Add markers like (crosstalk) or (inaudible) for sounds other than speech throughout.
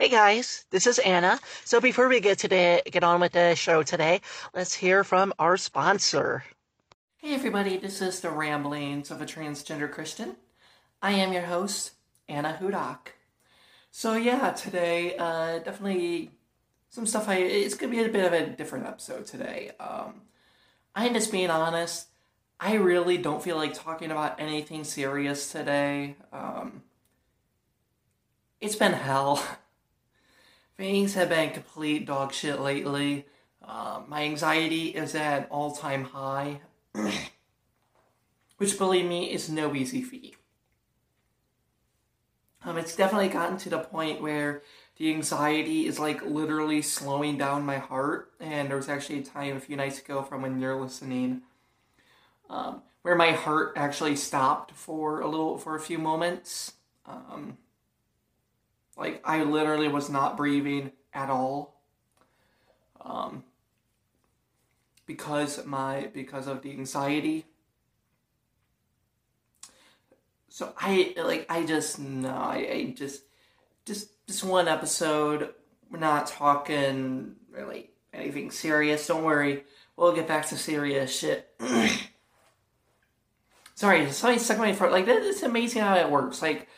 Hey guys, this is Anna. So before we get today, get on with the show today, let's hear from our sponsor. Hey everybody, this is the ramblings of a transgender Christian. I am your host, Anna Hudak. So yeah, today, uh, definitely some stuff I, it's gonna be a bit of a different episode today. Um, I'm just being honest, I really don't feel like talking about anything serious today. Um, it's been hell. (laughs) Things have been complete dog shit lately. Uh, my anxiety is at all time high, which, believe me, is no easy feat. Um, it's definitely gotten to the point where the anxiety is like literally slowing down my heart. And there was actually a time a few nights ago from when you're listening um, where my heart actually stopped for a little, for a few moments. Um, like I literally was not breathing at all. Um, because my because of the anxiety. So I like I just no I, I just just just one episode. We're not talking really anything serious. Don't worry, we'll get back to serious shit. (clears throat) Sorry, somebody stuck my throat. Like it's amazing how it works. Like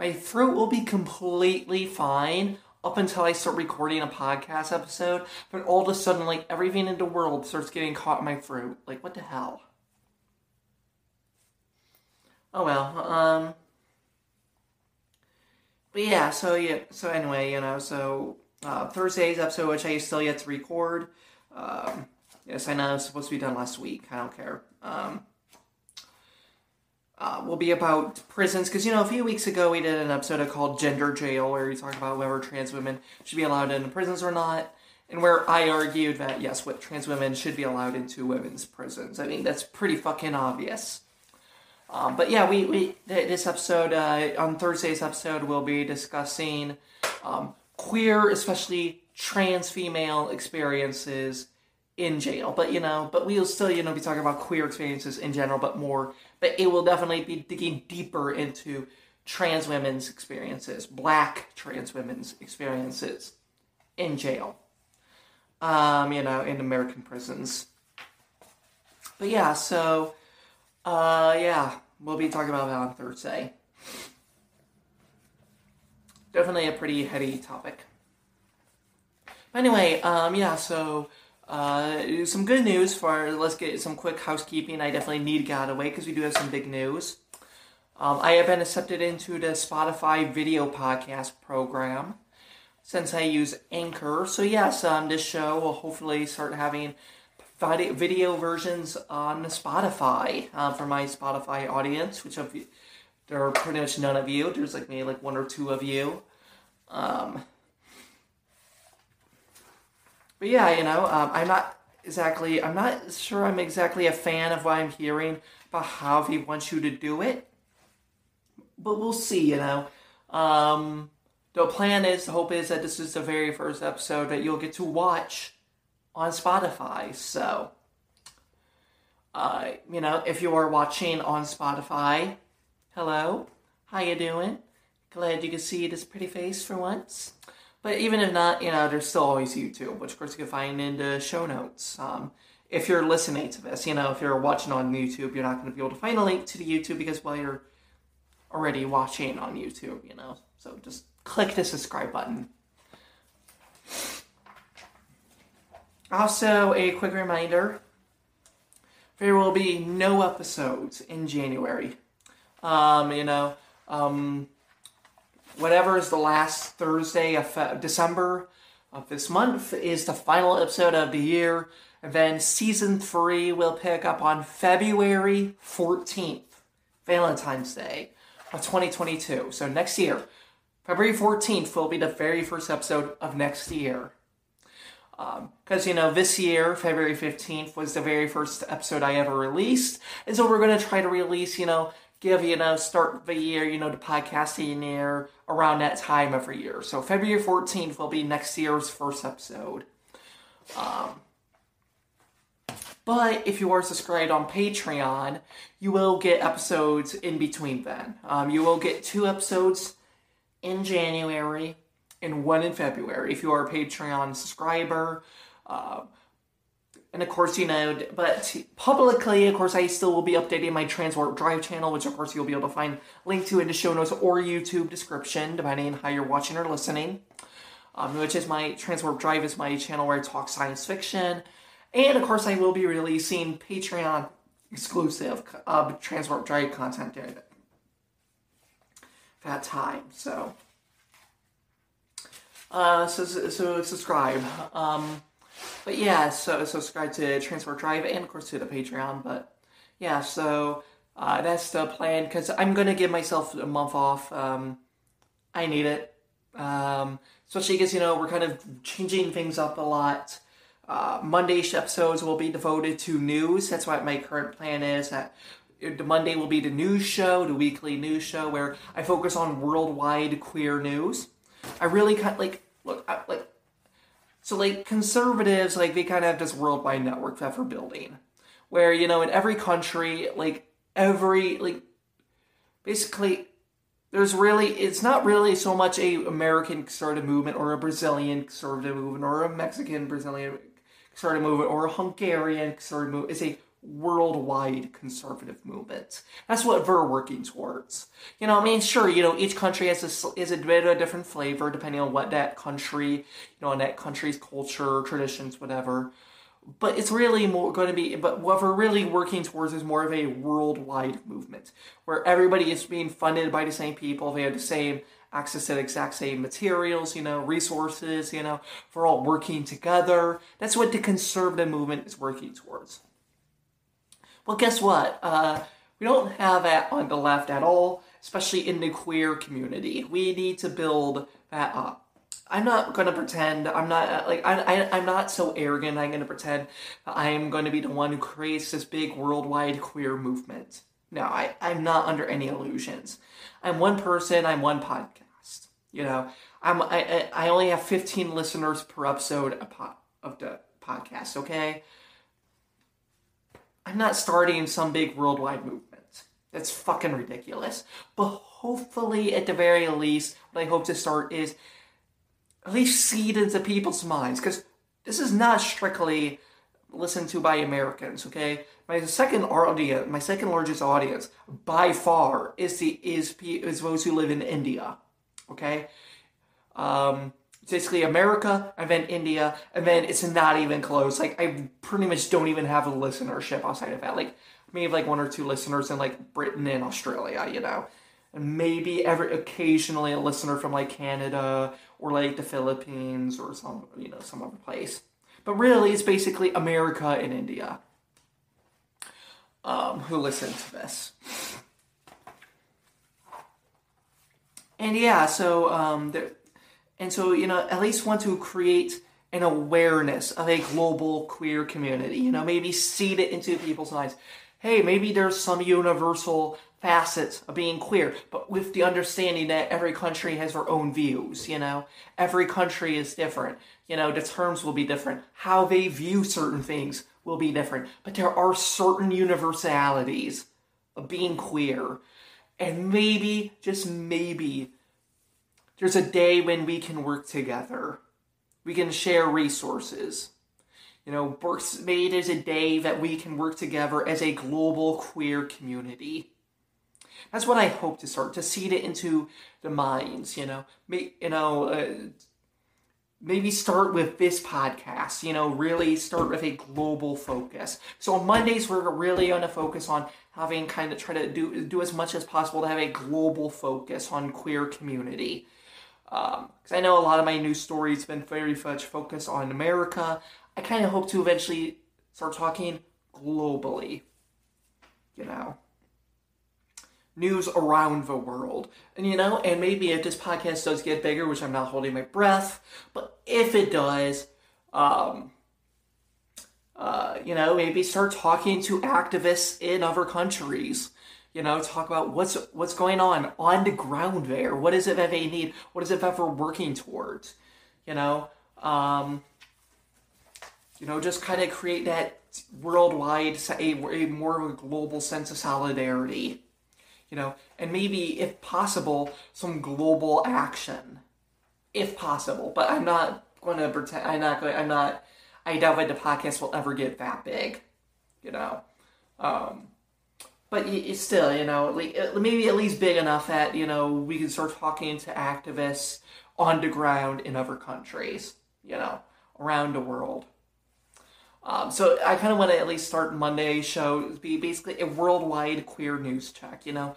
my throat will be completely fine up until I start recording a podcast episode, but all of a sudden, like everything in the world starts getting caught in my throat. Like, what the hell? Oh well, um. But yeah, so yeah, so anyway, you know, so uh, Thursday's episode, which I still yet to record. Um, yes, I know it's supposed to be done last week. I don't care. Um, uh, will be about prisons because you know a few weeks ago we did an episode called Gender Jail where we talked about whether trans women should be allowed into prisons or not, and where I argued that yes, what trans women should be allowed into women's prisons. I mean that's pretty fucking obvious. Um, but yeah, we, we this episode uh, on Thursday's episode we'll be discussing um, queer, especially trans female experiences in jail. But you know, but we'll still you know be talking about queer experiences in general, but more but it will definitely be digging deeper into trans women's experiences, black trans women's experiences in jail, um, you know, in American prisons. But yeah, so, uh, yeah, we'll be talking about that on Thursday. Definitely a pretty heady topic. But anyway, um, yeah, so uh, some good news for let's get some quick housekeeping. I definitely need to get out of the way because we do have some big news. Um, I have been accepted into the Spotify video podcast program since I use Anchor. So yes, um, this show will hopefully start having video versions on Spotify uh, for my Spotify audience, which of there are pretty much none of you. There's like maybe like one or two of you. Um, but yeah, you know, um, I'm not exactly, I'm not sure I'm exactly a fan of what I'm hearing about how he wants you to do it. But we'll see, you know. Um, the plan is, the hope is that this is the very first episode that you'll get to watch on Spotify. So, uh, you know, if you are watching on Spotify, hello, how you doing? Glad you can see this pretty face for once. But even if not, you know, there's still always YouTube, which of course you can find in the show notes. Um, if you're listening to this, you know, if you're watching on YouTube, you're not going to be able to find a link to the YouTube because, well, you're already watching on YouTube, you know. So just click the subscribe button. Also, a quick reminder there will be no episodes in January. Um, you know, um, whatever is the last Thursday of December of this month is the final episode of the year. And then season three will pick up on February 14th, Valentine's Day of 2022. So next year, February 14th will be the very first episode of next year. Because, um, you know, this year, February 15th, was the very first episode I ever released. And so we're going to try to release, you know, give, you know, start the year, you know, the podcasting year around that time every year. So February 14th will be next year's first episode. Um, but if you are subscribed on Patreon, you will get episodes in between then. Um, you will get two episodes in January and one in February if you are a Patreon subscriber. Uh, and of course, you know, but publicly, of course, I still will be updating my Transwarp Drive channel, which of course you'll be able to find link to in the show notes or YouTube description, depending on how you're watching or listening. Um, which is my Transwarp Drive is my channel where I talk science fiction, and of course, I will be releasing Patreon exclusive uh, Transwarp Drive content during that time. So, uh, so so subscribe. Um, but yeah, so subscribe to Transwarp Drive and of course to the Patreon. But yeah, so uh, that's the plan because I'm gonna give myself a month off. Um, I need it, um, especially because you know we're kind of changing things up a lot. Uh, Monday's episodes will be devoted to news. That's what my current plan is. That the Monday will be the news show, the weekly news show, where I focus on worldwide queer news. I really kind of like look I, like so like conservatives, like they kind of have this worldwide network that we're building, where you know in every country, like every like basically there's really it's not really so much a American conservative movement or a Brazilian conservative movement or a Mexican Brazilian conservative movement or a Hungarian conservative movement. It's a worldwide conservative movement. That's what we're working towards. You know, I mean, sure, you know, each country has a, is a bit of a different flavor depending on what that country, you know, on that country's culture, traditions, whatever. But it's really more going to be, but what we're really working towards is more of a worldwide movement where everybody is being funded by the same people. They have the same access to the exact same materials, you know, resources, you know, we're all working together. That's what the conservative movement is working towards. Well, guess what? Uh, we don't have that on the left at all, especially in the queer community. We need to build that up. I'm not gonna pretend. I'm not uh, like I, I I'm not so arrogant. I'm gonna pretend I'm to be the one who creates this big worldwide queer movement. No, I I'm not under any illusions. I'm one person. I'm one podcast. You know, I'm I I only have 15 listeners per episode of the podcast. Okay, I'm not starting some big worldwide movement. That's fucking ridiculous. But hopefully, at the very least, what I hope to start is at least seed into people's minds. Because this is not strictly listened to by Americans, okay? My second audience, my second largest audience, by far, is the is is those who live in India, okay? Um, basically America and then India, and then it's not even close. Like I pretty much don't even have a listenership outside of that. Like maybe like one or two listeners in like Britain and Australia, you know. And maybe every occasionally a listener from like Canada or like the Philippines or some you know some other place. But really it's basically America and India. Um, who listen to this. And yeah, so um, there, and so, you know, at least want to create an awareness of a global queer community, you know, maybe seed it into people's minds. Hey, maybe there's some universal facets of being queer, but with the understanding that every country has their own views, you know? Every country is different. You know, the terms will be different. How they view certain things will be different. But there are certain universalities of being queer. And maybe, just maybe, there's a day when we can work together. We can share resources. You know, Burke's Made is a day that we can work together as a global queer community. That's what I hope to start to seed it into the minds. You know, May, you know, uh, maybe start with this podcast. You know, really start with a global focus. So on Mondays we're really going to focus on having kind of try to do do as much as possible to have a global focus on queer community because um, I know a lot of my news stories have been very much focused on America. I kind of hope to eventually start talking globally, you know, news around the world. And, you know, and maybe if this podcast does get bigger, which I'm not holding my breath, but if it does, um, uh, you know, maybe start talking to activists in other countries you know, talk about what's what's going on on the ground there. What is it that they need? What is it that we're working towards? You know, um, you know, just kind of create that worldwide, a, a more global sense of solidarity. You know, and maybe, if possible, some global action. if possible. But I'm not going to pretend. I'm not going. I'm not. I doubt that the podcast will ever get that big. You know. Um, but it's still, you know, uh, maybe at least big enough that you know we can start talking to activists on the ground in other countries. You know, around the world. Um, so I kind of want to at least start Monday's show be basically a worldwide queer news check. You know,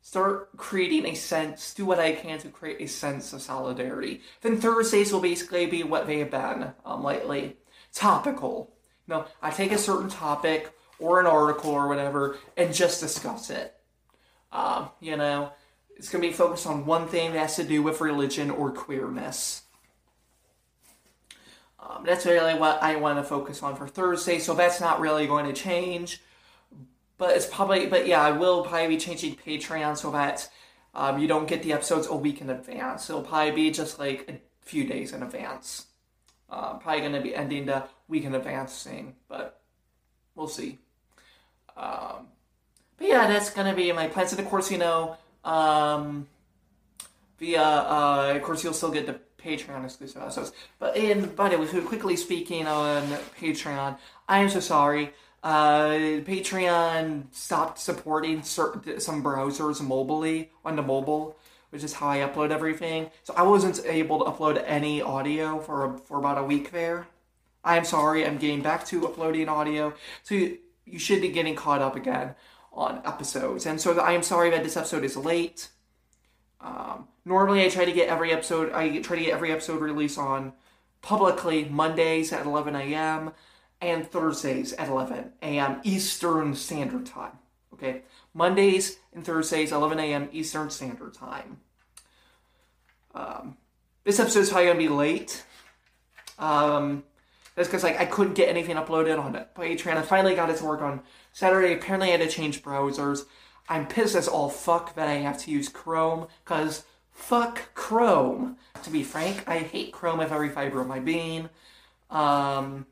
start creating a sense, do what I can to create a sense of solidarity. Then Thursdays will basically be what they have been um, lately, topical. You know, I take a certain topic or an article or whatever and just discuss it. Um, you know, it's going to be focused on one thing that has to do with religion or queerness. Um, that's really what I want to focus on for Thursday, so that's not really going to change. But it's probably, but yeah, I will probably be changing Patreon so that um, you don't get the episodes a week in advance. It'll probably be just like a few days in advance. Uh, probably going to be ending the week in advance thing, but we'll see. Um, but yeah, that's to be my plans. And of course, you know, um, via, uh, of course, you'll still get the Patreon exclusive episodes. But in by the way, quickly speaking on Patreon, I am so sorry. Uh, Patreon stopped supporting certain some browsers mobilely on the mobile, which is how I upload everything. So I wasn't able to upload any audio for for about a week there. I am sorry. I'm getting back to uploading audio, so you, should be getting caught up again on episodes. And so I am sorry that this episode is late. Um, normally, I try to get every episode. I try to get every episode released on publicly Mondays at 11 a.m. and Thursdays at 11 a.m. Eastern Standard Time. Okay, Mondays and Thursdays 11 a.m. Eastern Standard Time. Um, this episode is probably gonna be late. Um, that's because like I couldn't get anything uploaded on Patreon. I finally got it to work on Saturday. Apparently, I had to change browsers. I'm pissed as all fuck that I have to use Chrome, because fuck Chrome. To be frank, I hate Chrome with every fiber of my being. Um,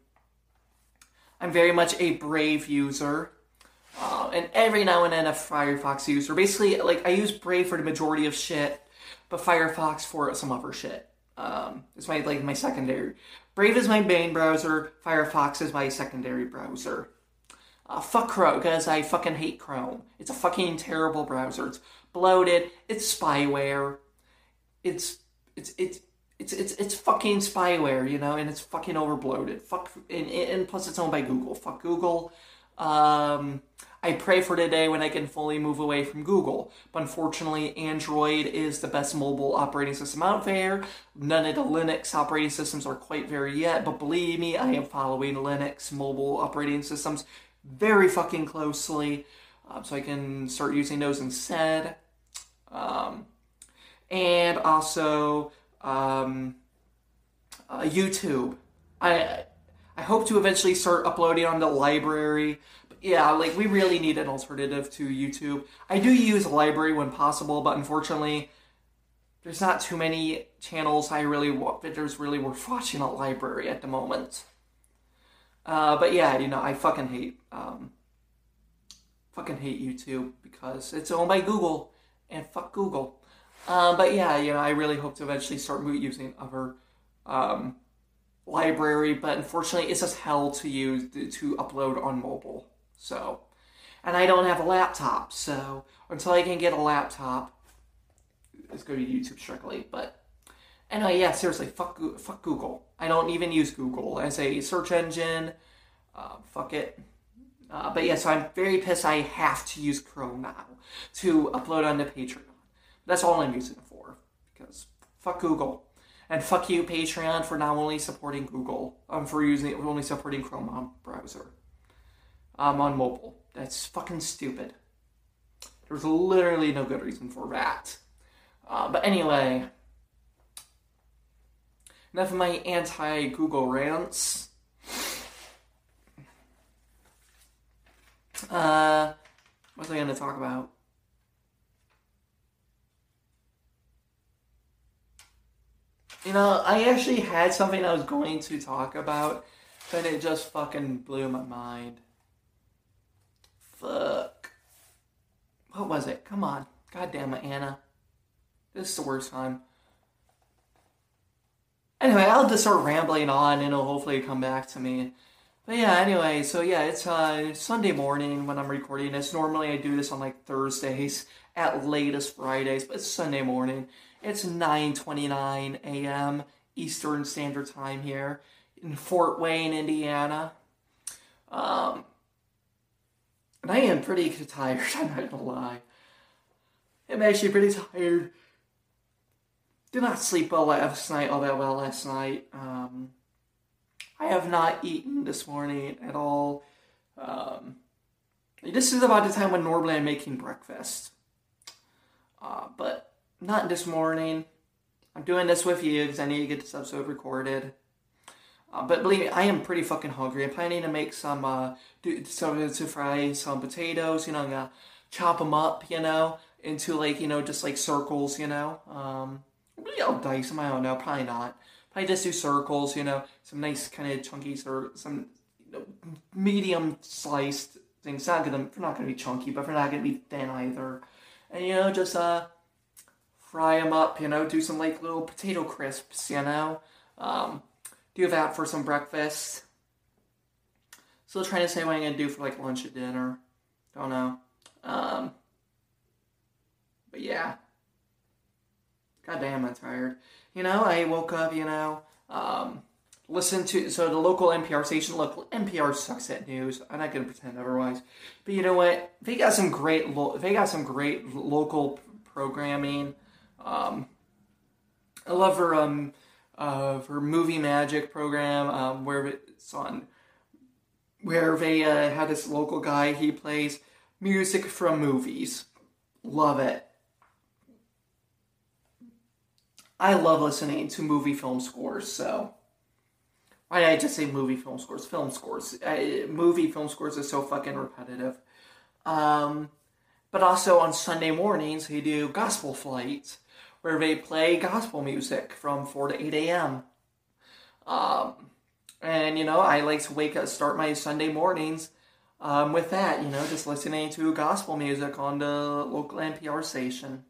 I'm very much a Brave user. Uh, and every now and then a Firefox user. Basically, like I use Brave for the majority of shit, but Firefox for some other shit. Um, it's my like my secondary. Brave is my main browser. Firefox is my secondary browser. Uh, fuck Chrome, because I fucking hate Chrome. It's a fucking terrible browser. It's bloated. It's spyware. It's it's it's it's it's it's fucking spyware, you know, and it's fucking overbloated. Fuck, and, and plus it's owned by Google. Fuck Google. Um, I pray for today when I can fully move away from Google. But unfortunately, Android is the best mobile operating system out there. None of the Linux operating systems are quite there yet, but believe me, I am following Linux mobile operating systems very fucking closely, um, so I can start using those instead. Um, and also um, uh, YouTube. I I hope to eventually start uploading on the LBRY. Yeah, like we really need an alternative to YouTube. I do use LBRY when possible, but unfortunately, there's not too many channels I really want. There's really worth watching a LBRY at the moment. Uh, but yeah, you know, I fucking hate, um, fucking hate YouTube because it's owned by Google, and fuck Google. Um, but yeah, you know, I really hope to eventually start using other um, LBRY, but unfortunately, it's just hell to use to upload on mobile. So, and I don't have a laptop, so until I can get a laptop, it's going to be YouTube strictly. But Anyway, yeah, seriously, fuck, fuck Google. I don't even use Google as a search engine. Uh, fuck it. Uh, but yeah, so I'm very pissed I have to use Chrome now to upload onto Patreon. That's all I'm using it for. Because fuck Google. And fuck you, Patreon, for not only supporting Google, um, for using only supporting Chrome on browser. Um, on mobile. That's fucking stupid. There's literally no good reason for that. Uh, but anyway, Enough of my anti Google rants. Uh, what was I going to talk about? You know, I actually had something I was going to talk about, but it just fucking blew my mind. Fuck. What was it? Come on. God damn it, Anna. This is the worst time. anyway, I'll just start rambling on and it'll hopefully come back to me. But yeah, anyway, so yeah, it's uh, Sunday morning when I'm recording this. Normally I do this on like Thursdays, at latest Fridays, but it's Sunday morning. It's 9:29 a.m. Eastern Standard Time here in Fort Wayne, Indiana. Um, and I am pretty (laughs) tired, I'm not gonna lie. I'm actually pretty tired. Did not sleep well last night, all that well last night. Um, I have not eaten this morning at all. Um, this is about the time when normally I'm making breakfast. Uh, but not this morning. I'm doing this with you because I need to get this episode recorded. Uh, but believe me, I am pretty fucking hungry. I'm planning to make some, uh, do, so to fry some potatoes. You know, I'm gonna chop them up, you know, into like, you know, just like circles, you know. Um, I'll dice them. I don't know. Probably not. Probably just do circles, you know, some nice kind of chunky or some you know, medium sliced things. Not gonna, they're not gonna be chunky, but they're not gonna be thin either. And you know, just uh, fry them up. You know, do some like little potato crisps. You know, um, do that for some breakfast. Still trying to say what I'm gonna do for like lunch or dinner. Don't know. Um, but yeah. God damn, I'm tired. You know, I woke up, you know, um, listened to, so the local NPR station, local NPR sucks at news. I'm not going to pretend otherwise. But you know what? They got some great, lo- they got some great local programming. Um, I love her, um, uh, her movie magic program, um, where it's on, where they, uh, had this local guy, he plays music from movies. Love it. I love listening to movie film scores, so why did I just say movie film scores? Film scores. I, movie film scores is so fucking repetitive. Um, but also on Sunday mornings, they do gospel flights where they play gospel music from 4 to 8 a.m. Um, and, you know, I like to wake up, start my Sunday mornings um, with that, you know, just listening to gospel music on the local NPR station.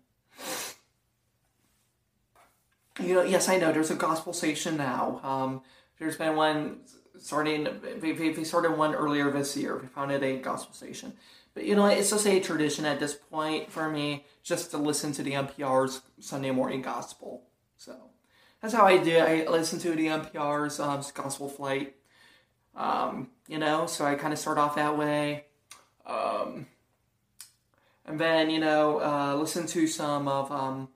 You know, yes, I know there's a gospel station now. Um, there's been one starting, they, they started one earlier this year. We founded a gospel station. But you know, it's just a tradition at this point for me just to listen to the NPR's Sunday morning gospel. So that's how I do. I listen to the NPR's um, gospel flight. Um, you know, so I kind of start off that way. Um, and then, you know, uh, listen to some of um,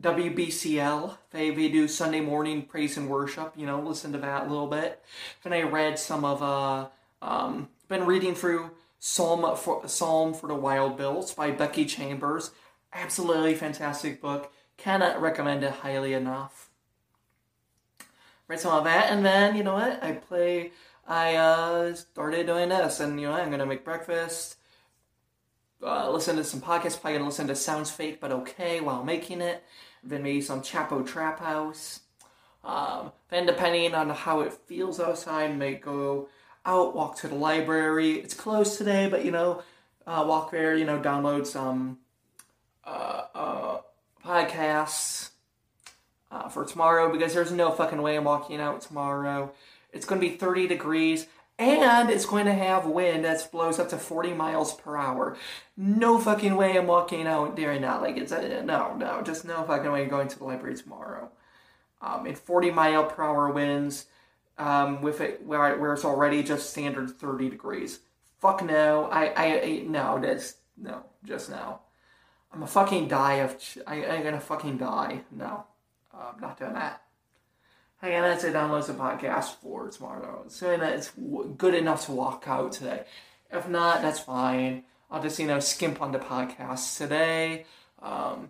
WBCL. They, they do Sunday morning praise and worship. You know, listen to that a little bit. Then I read some of, uh, um, been reading through Psalm for, Psalm for the Wild-Built by Becky Chambers. Absolutely fantastic book. Cannot recommend it highly enough. Read some of that, and then, you know what? I play, I uh, started doing this, and, you know, I'm to make breakfast. Uh, listen to some podcasts, probably gonna listen to Sounds Fake But Okay while making it then maybe some Chapo Trap House. Um, then, depending on how it feels outside, may go out, walk to the library. It's closed today, but you know, uh, walk there, you know, download some uh, uh, podcasts uh, for tomorrow because there's no fucking way I'm walking out tomorrow. It's going to be 30 degrees and it's going to have wind that blows up to 40 miles per hour. No fucking way I'm walking out during that. Like, it's a, no, no, just no fucking way going to the library tomorrow. Um, in 40 mile per hour winds, um, with it where, where it's already just standard 30 degrees. Fuck no, I, I, I no, that's, no, just no. I'm a fucking die of, I, I'm gonna fucking die. No, I'm not doing that. Hey, and that's it. Download the podcast for tomorrow. So that it's good enough to walk out today. If not, that's fine. I'll just you know skimp on the podcast today. Um,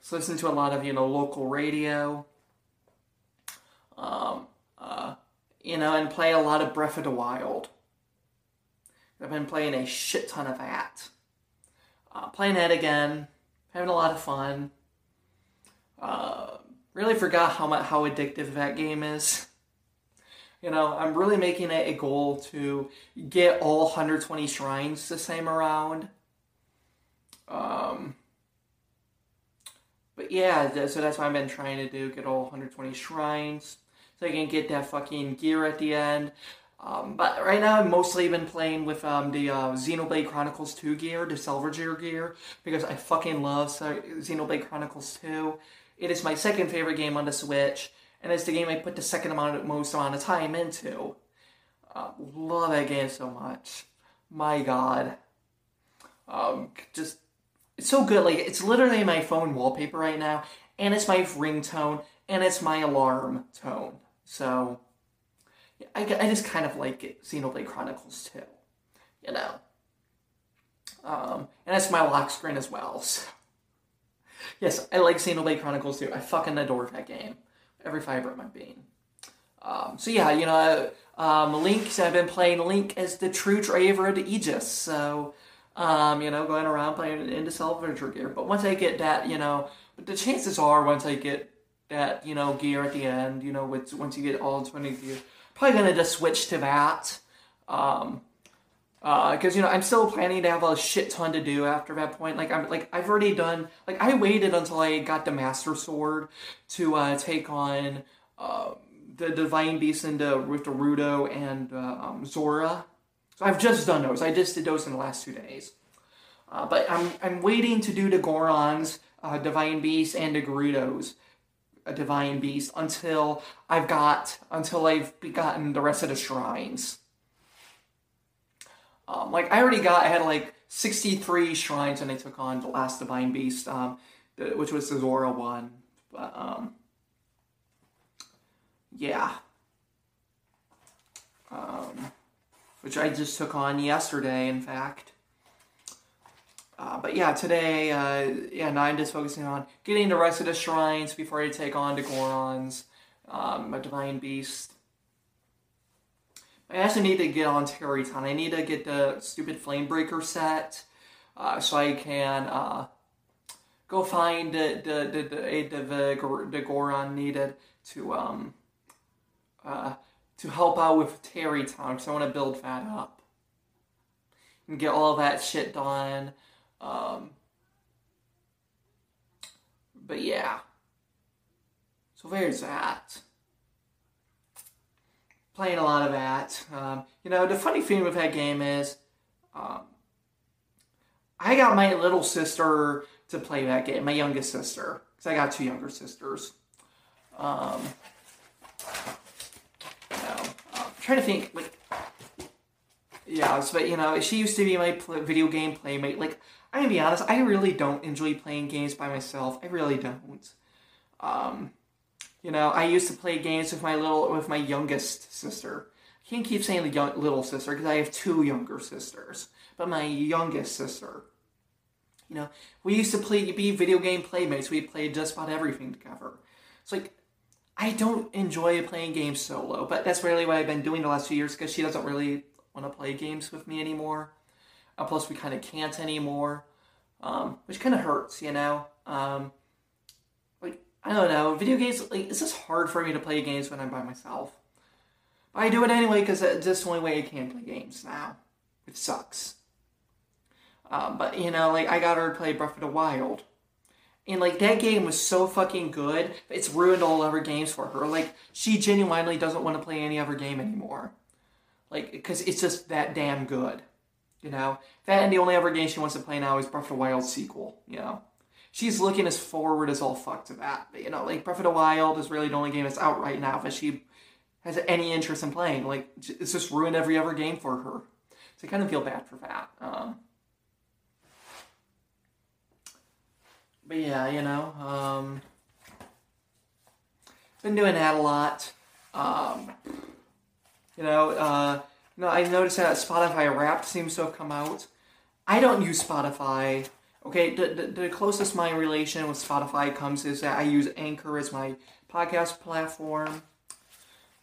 just listen to a lot of you know local radio. Um, you know, and play a lot of Breath of the Wild. I've been playing a shit ton of that. Uh, playing it again, having a lot of fun. Uh, really forgot how much how addictive that game is. You know, I'm really making it a goal to get all 120 shrines the same around. Um, but yeah, so that's what I've been trying to do: get all 120 shrines. So I can get that fucking gear at the end. Um, but right now, I've mostly been playing with um, the uh, Xenoblade Chronicles 2 gear, the Salvager gear, because I fucking love Xenoblade Chronicles 2. It is my second favorite game on the Switch, and it's the game I put the second amount of, most amount of time into. Uh, love that game so much. My god. Um, just, it's so good. Like, it's literally my phone wallpaper right now, and it's my ringtone, and it's my alarm tone. So, I, I just kind of like it, Xenoblade Chronicles 2. You know? Um, and it's my lock screen as well, (laughs) so. Yes, I like Xenoblade Chronicles 2. I fucking adore that game. Every fiber of my being. Um, so yeah, you know, um, Link, I've been playing Link as the true driver the Aegis, so, um, you know, going around playing into Salvager gear. But once I get that, you know, the chances are once I get that, you know, gear at the end, you know, with, once you get all 20 gear, probably gonna just switch to that. Um, because uh, you know I'm still planning to have a shit ton to do after that point. Like I'm like I've already done. Like I waited until I got the Master Sword to uh, take on uh, the Divine Beast into Ruta and uh, um, Zora. So I've just done those. I just did those in the last two days. Uh, but I'm I'm waiting to do the Gorons, Divine Beast, and the Gerudos a divine beast until I've got until I've gotten the rest of the shrines. Um, like I already got, I had like 63 shrines when I took on the last divine beast, um, which was the Zora one. But um, yeah, um, which I just took on yesterday, in fact. Uh, but yeah, today, uh, I'm just focusing on getting the rest of the shrines before I take on the Gorons, um, a Divine Beast. I also need to get on Tarrey Town. I need to get the stupid Flamebreaker set uh, so I can uh, go find the the the the, the, the, Goron needed to um uh, to help out with Tarrey Town because I want to build that up and get all that shit done. Um, but yeah. So there's that. Playing a lot of that. Um, you know, the funny thing with that game is, um, I got my little sister to play that game, my youngest sister, because I got two younger sisters. Um, you know, I'm trying to think, like, yeah, but you know, she used to be my video game playmate. Like, I'm gonna be honest, I really don't enjoy playing games by myself. I really don't. Um, you know, I used to play games with my little, with my youngest sister. I can't keep saying the young, little sister because I have two younger sisters, but my youngest sister. You know, we used to play, be video game playmates. We played just about everything together. It's like, I don't enjoy playing games solo, but that's really what I've been doing the last few years because she doesn't really want to play games with me anymore. Uh, plus, we kind of can't anymore, um, which kind of hurts, you know. Um, like I don't know, video games. Like it's just hard for me to play games when I'm by myself. But I do it anyway because it's the only way I can play games now. It sucks. Um, but you know, like I got her to play Breath of the Wild. And like that game was so fucking good, it's ruined all other games for her. Like she genuinely doesn't want to play any other game anymore. Like because it's just that damn good. You know, and the only other game she wants to play now is Breath of the Wild sequel. You know, she's looking as forward as all fuck to that. But, you know, like Breath of the Wild is really the only game that's out right now that she has any interest in playing. Like it's just ruined every other game for her. So I kind of feel bad for that. Um, but yeah, you know, um, been doing that a lot. Um, you know, uh, no, I noticed that Spotify Wrapped seems to have come out. I don't use Spotify. Okay, the, the, the closest my relation with Spotify comes is that I use Anchor as my podcast platform,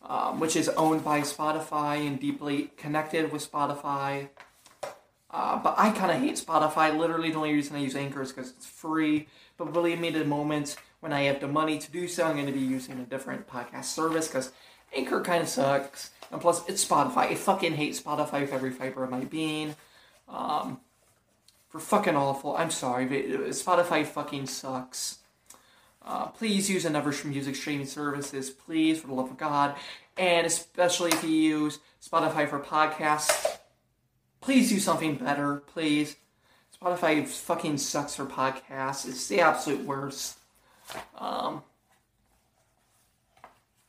um, which is owned by Spotify and deeply connected with Spotify. Uh, but I kind of hate Spotify. Literally, the only reason I use Anchor is because it's free. But believe me, the moment when I have the money to do so, I'm going to be using a different podcast service because Anchor kind of sucks. And plus, it's Spotify. I fucking hate Spotify with every fiber of my being. Um, for fucking awful. I'm sorry, but Spotify fucking sucks. Uh, please use another music streaming services, please, for the love of God. And especially if you use Spotify for podcasts, please do something better, please. Spotify fucking sucks for podcasts. It's the absolute worst. Um,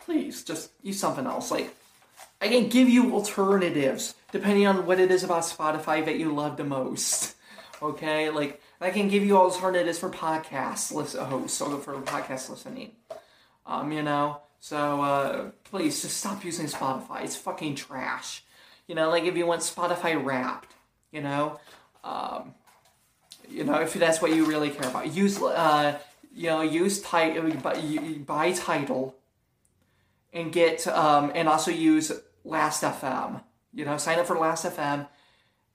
please, just use something else. Like, I can give you alternatives depending on what it is about Spotify that you love the most. (laughs) Okay, like I can give you alternatives for podcast listen hosts or for podcast listening. Um, you know, so uh, please just stop using Spotify. It's fucking trash. You know, like if you want Spotify Wrapped, you know, um, you know if that's what you really care about, use uh, you know use Tidal buy Tidal and get um, and also use Last FM. You know, sign up for Last FM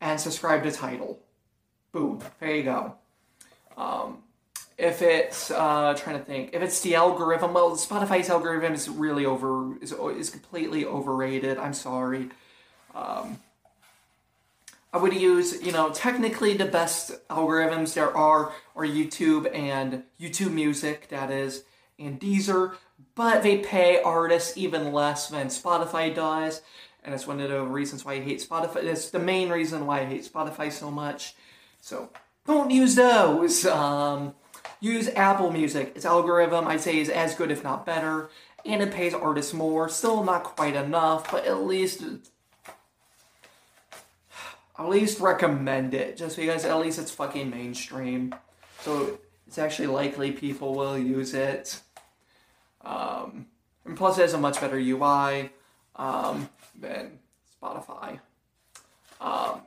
and subscribe to Tidal. Boom. There you go. Um, if it's uh, trying to think, if it's the algorithm, well, Spotify's algorithm is really over is is completely overrated. I'm sorry. Um, I would use, you know, technically the best algorithms there are are YouTube and YouTube Music, that is, and Deezer, but they pay artists even less than Spotify does, and it's one of the reasons why I hate Spotify. It's the main reason why I hate Spotify so much. So don't use those. Um, use Apple Music. Its algorithm, I'd say, is as good, if not better, and it pays artists more. Still not quite enough, but at least at least recommend it, just because at least it's fucking mainstream. So it's actually likely people will use it. Um, and plus, it has a much better UI um, than Spotify. Um,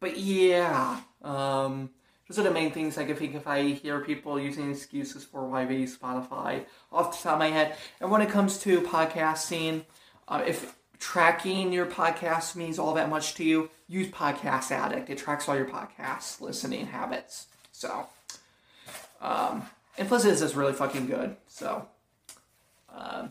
but yeah, um, those are the main things I can think if I hear people using excuses for why they use Spotify off the top of my head. And when it comes to podcasting, uh, if tracking your podcast means all that much to you, use Podcast Addict. It tracks all your podcast listening habits. So, um, and plus it is really fucking good. So, um,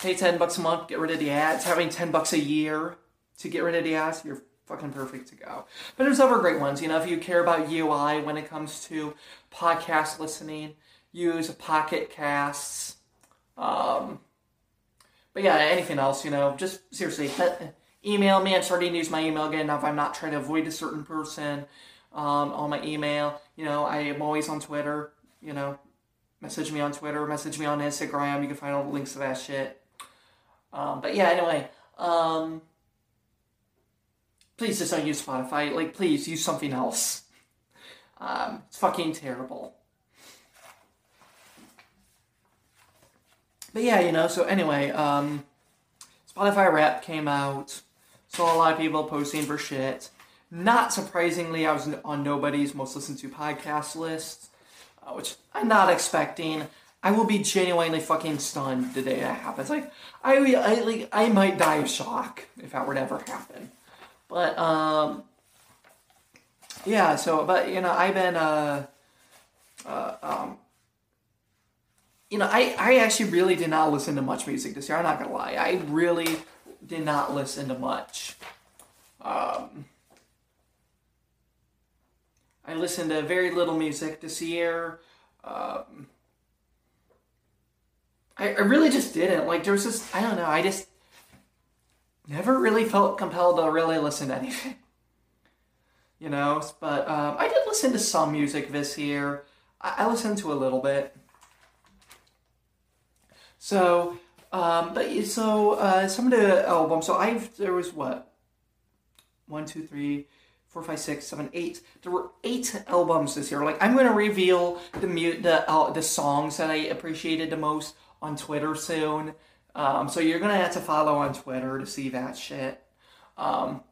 pay 10 bucks a month, get rid of the ads. Having 10 bucks a year to get rid of the ads, you're fucking perfect to go. But there's other great ones. You know, if you care about UI when it comes to podcast listening, use Pocket Casts. Um, but yeah, anything else, you know, just seriously, email me. I'm starting to use my email again now if I'm not trying to avoid a certain person um, on my email. You know, I am always on Twitter. You know, message me on Twitter, message me on Instagram. You can find all the links to that shit. Um, but yeah, anyway, um, please just don't use Spotify. Like, please use something else. Um, it's fucking terrible. But yeah, you know, so anyway, um, Spotify Wrapped came out. Saw a lot of people posting for shit. Not surprisingly, I was on nobody's most listened to podcast list, which I'm not expecting. I will be genuinely fucking stunned the day that happens. Like, I, I like, I might die of shock if that were to ever happen. But um, yeah. So, but you know, I've been uh, uh um, you know, I, I actually really did not listen to much music this year. I'm not gonna lie. I really did not listen to much. Um, I listened to very little music this year. Um, I, I really just didn't. Like, there was just, I don't know, I just never really felt compelled to really listen to anything. (laughs) You know, but um, I did listen to some music this year. I, I listened to a little bit. So, um, but so uh, some of the albums. So I've there was what one, two, three, four, five, six, seven, eight. There were eight albums this year. Like I'm going to reveal the mute the uh, the songs that I appreciated the most on Twitter soon. Um, so you're gonna have to follow on Twitter to see that shit. Um,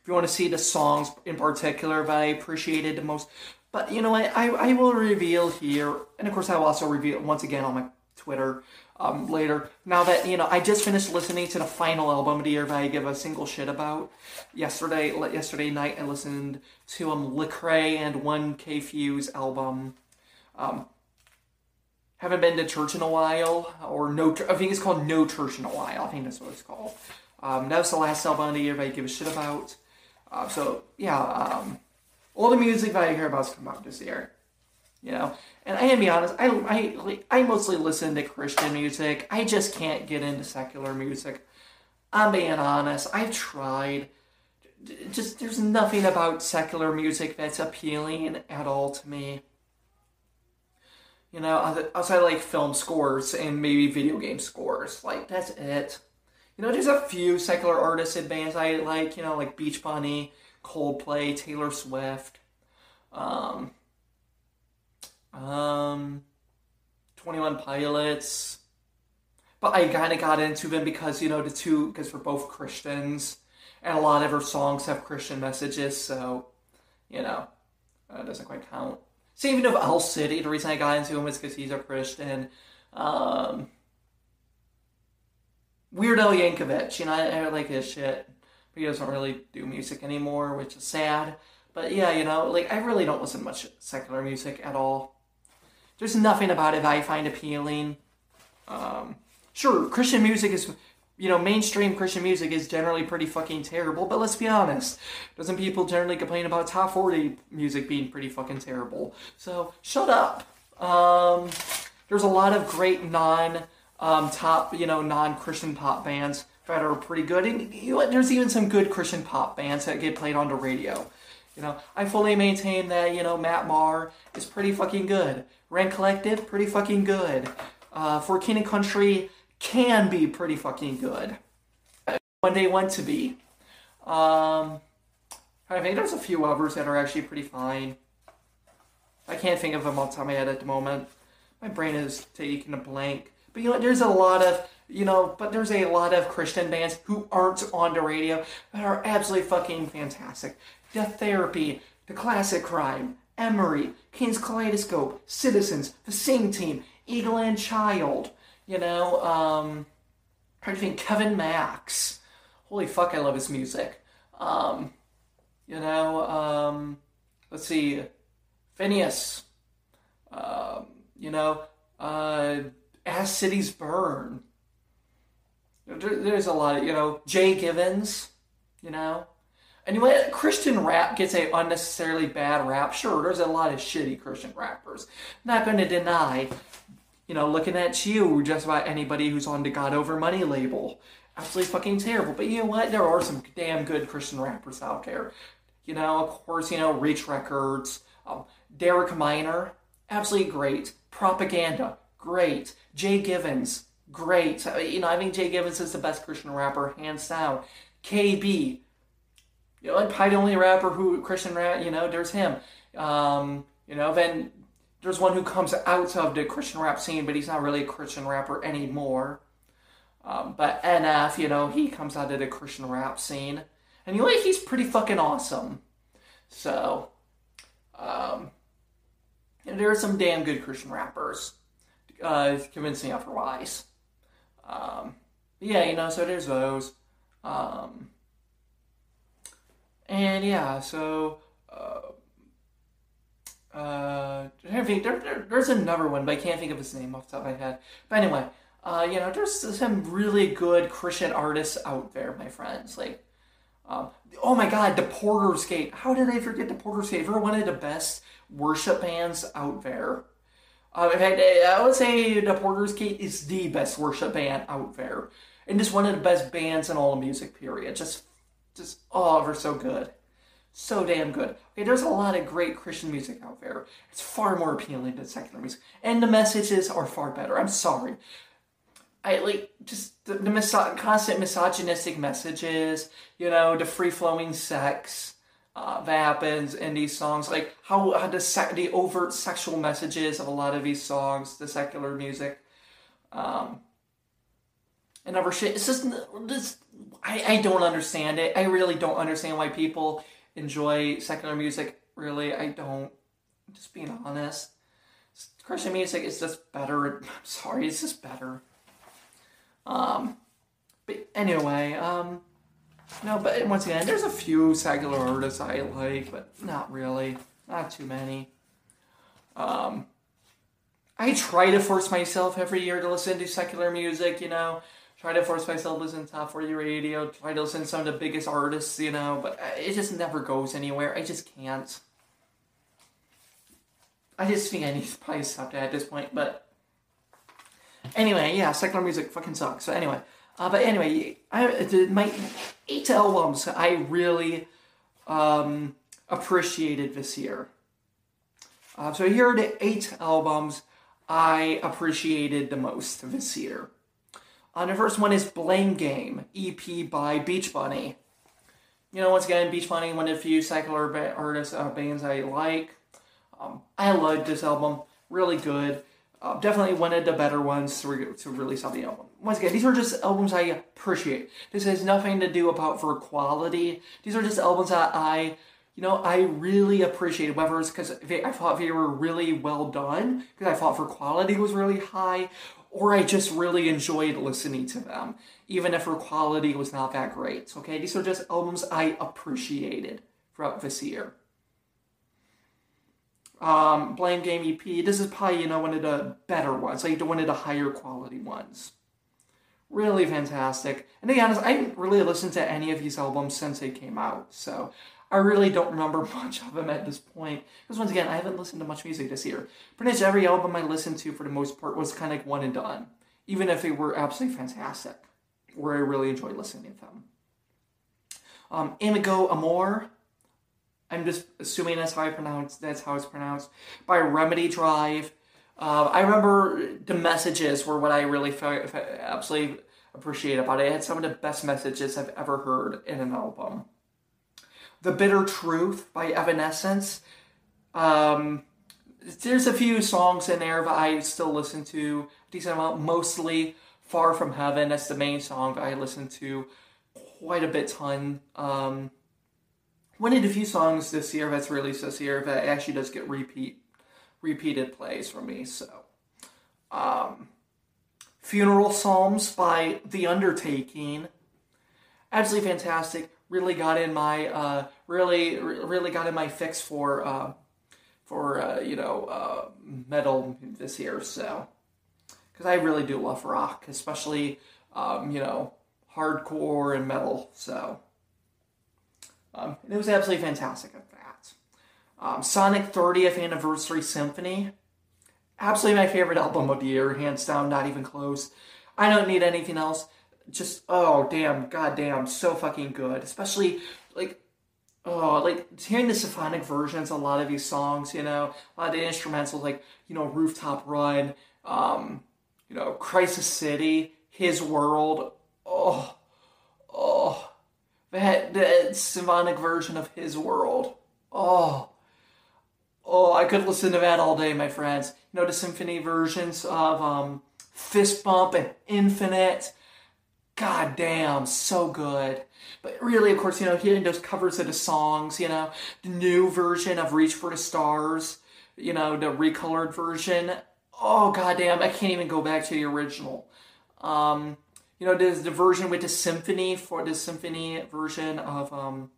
if you want to see the songs in particular that I appreciated the most, but you know what, I, I will reveal here, and of course I will also reveal once again on my Twitter um, later. Now that you know, I just finished listening to the final album year that I give a single shit about. Yesterday, yesterday night, I listened to um Lecrae and 1K Phew's album. Um, haven't been to church in a while, or no. I think it's called No Church in a While. I think that's what it's called. Um, that was the last album that I give a shit about. Uh, so yeah, um, all the music that I hear about has come out this year. You know, and I can be honest, I I I mostly listen to Christian music. I just can't get into secular music. I'm being honest. I've tried. Just there's nothing about secular music that's appealing at all to me. You know, outside like film scores and maybe video game scores, like that's it. You know, there's a few secular artists and bands I like. You know, like Beach Bunny, Coldplay, Taylor Swift, um, um, Twenty One Pilots. But I kind of got into them because you know the two because we're both Christians, and a lot of her songs have Christian messages. So, you know, that doesn't quite count. Same of Owl City. The reason I got into him was because he's a Christian. Um, Weird Al Yankovic, you know, I, I like his shit, but he doesn't really do music anymore, which is sad. But yeah, you know, like I really don't listen much secular music at all. There's nothing about it that I find appealing. Um, sure, Christian music is you know, mainstream Christian music is generally pretty fucking terrible, but let's be honest. Doesn't people generally complain about top 40 music being pretty fucking terrible? So, shut up. Um, there's a lot of great non um, top, you know, non Christian pop bands that are pretty good. And you know, there's even some good Christian pop bands that get played on the radio. You know, I fully maintain that, you know, Matt Maher is pretty fucking good. Rend Collective, pretty fucking good. Uh, for King and Country, can be pretty fucking good when they want to be. Um, I think there's a few others that are actually pretty fine. I can't think of them off the top of my head at the moment. My brain is taking a blank. But you know, there's a lot of you know, but there's a lot of Christian bands who aren't on the radio that are absolutely fucking fantastic. Death Therapy, The Classic Crime, Emery, King's Kaleidoscope, Citizens, The Sing Team, Eagle and Child, you know, um, trying to think, Kevin Max. Holy fuck, I love his music. Um, you know, um, let's see, Phinehas, Um, you know, uh, As Cities Burn. There, there's a lot of, you know, Jay Givens, you know. Anyway, Christian rap gets a unnecessarily bad rap. Sure, there's a lot of shitty Christian rappers. Not going to deny you know, looking at you, just about anybody who's on the God Over Money label. Absolutely fucking terrible. But you know what? There are some damn good Christian rappers out there. You know, of course, you know, Reach Records, um, Derek Minor, absolutely great. Propaganda, great. Jay Givens, great. You know, I think Jay Givens is the best Christian rapper, hands down. KB, you know, and probably the only rapper who Christian rap, you know, there's him. Um, you know, then there's one who comes out of the Christian rap scene, but he's not really a Christian rapper anymore. Um, but NF, you know, he comes out of the Christian rap scene, and you know, he's pretty fucking awesome. So, um, there are some damn good Christian rappers. Uh, convince me otherwise. Um, yeah, you know, so there's those. Um, and yeah, so uh, uh, there, there, there's another one, but I can't think of his name off the top of my head. But anyway, uh, you know, there's some really good Christian artists out there, my friends. Like, um, oh my God, the Porter's Gate. How did I forget the Porter's Gate? They're one of the best worship bands out there. Uh, in fact, I would say the Porter's Gate is the best worship band out there, and just one of the best bands in all of music. Period. Just, just oh, they're so good so damn good. Okay, there's a lot of great Christian music out there. It's far more appealing than secular music, and the messages are far better. I'm sorry. I like just the, the miso- constant misogynistic messages, you know, the free flowing sex uh, that happens in these songs, like how, how the se- the overt sexual messages of a lot of these songs, the secular music, um, and other shit. It's just this. I I don't understand it. I really don't understand why people enjoy secular music. Really, I don't. Just being honest, Christian music is just better. (laughs) I'm sorry, it's just better. Um, but anyway, um, no, but once again, there's a few secular artists I like, but not really, not too many. Um, I try to force myself every year to listen to secular music, you know, try to force myself to listen to top 40 radio, try to listen to some of the biggest artists, you know, but it just never goes anywhere. I just can't. I just think I need to probably stop that at this point. But anyway, yeah, secular music fucking sucks. So anyway, uh, but anyway, I my eight albums I really um, appreciated this year. Uh, so here are the eight albums I appreciated the most this year. Uh, the first one is Blame Game, EP by Beach Bunny. You know, once again, Beach Bunny, one of the few secular ba- artists, uh, bands I like. Um, I loved this album, really good. Uh, definitely one of the better ones to, re- to release on the album. Once again, these are just albums I appreciate. This has nothing to do about for quality. These are just albums that I, you know, I really appreciate. Whether it's because I thought they were really well done, because I thought for quality was really high, or I just really enjoyed listening to them, even if their quality was not that great. Okay, these are just albums I appreciated throughout this year um, Blame Game EP. This is probably, you know, one of the better ones, like one of the higher quality ones. Really fantastic. And to be honest, I didn't really listen to any of these albums since they came out, so I really don't remember (laughs) much of them at this point. Because once again, I haven't listened to much music this year. Pretty much every album I listened to, for the most part, was kind of like one and done, even if they were absolutely fantastic, where I really enjoyed listening to them. Um, Amigo Amor, I'm just assuming that's how I pronounce that's how it's pronounced by Remedy Drive. Uh, I remember the messages were what I really felt, absolutely appreciate about it. It had some of the best messages I've ever heard in an album. The Bitter Truth by Evanescence. Um, there's a few songs in there that I still listen to a decent amount. Mostly Far From Heaven. That's the main song I listen to quite a bit ton. Um, one of the few songs this year that's released this year that actually does get repeat repeated plays for me. So, um, Funeral Psalms by The Undertaking, absolutely fantastic. Really got in my uh, really really got in my fix for uh, for uh, you know uh, metal this year. So, because I really do love rock, especially um, you know hardcore and metal. So. Um, and it was absolutely fantastic at that. Um, Sonic 30th Anniversary Symphony. Absolutely my favorite album of the year, hands down, not even close. I don't need anything else. Just, oh, damn, goddamn, so fucking good. Especially, like, oh, like, hearing the symphonic versions, a lot of these songs, you know, a lot of the instrumentals, like, you know, Rooftop Run, um, you know, Crisis City, His World. Oh, oh, that, that symphonic version of his world. Oh, oh, I could listen to that all day, my friends. You know the symphony versions of um, Fist Bump and Infinite. God damn, so good. But really, of course, you know, hearing those covers of the songs, you know, the new version of Reach for the Stars, you know, the recolored version. Oh, goddamn, I can't even go back to the original. Um, you know, there's the version with the symphony for the symphony version of um,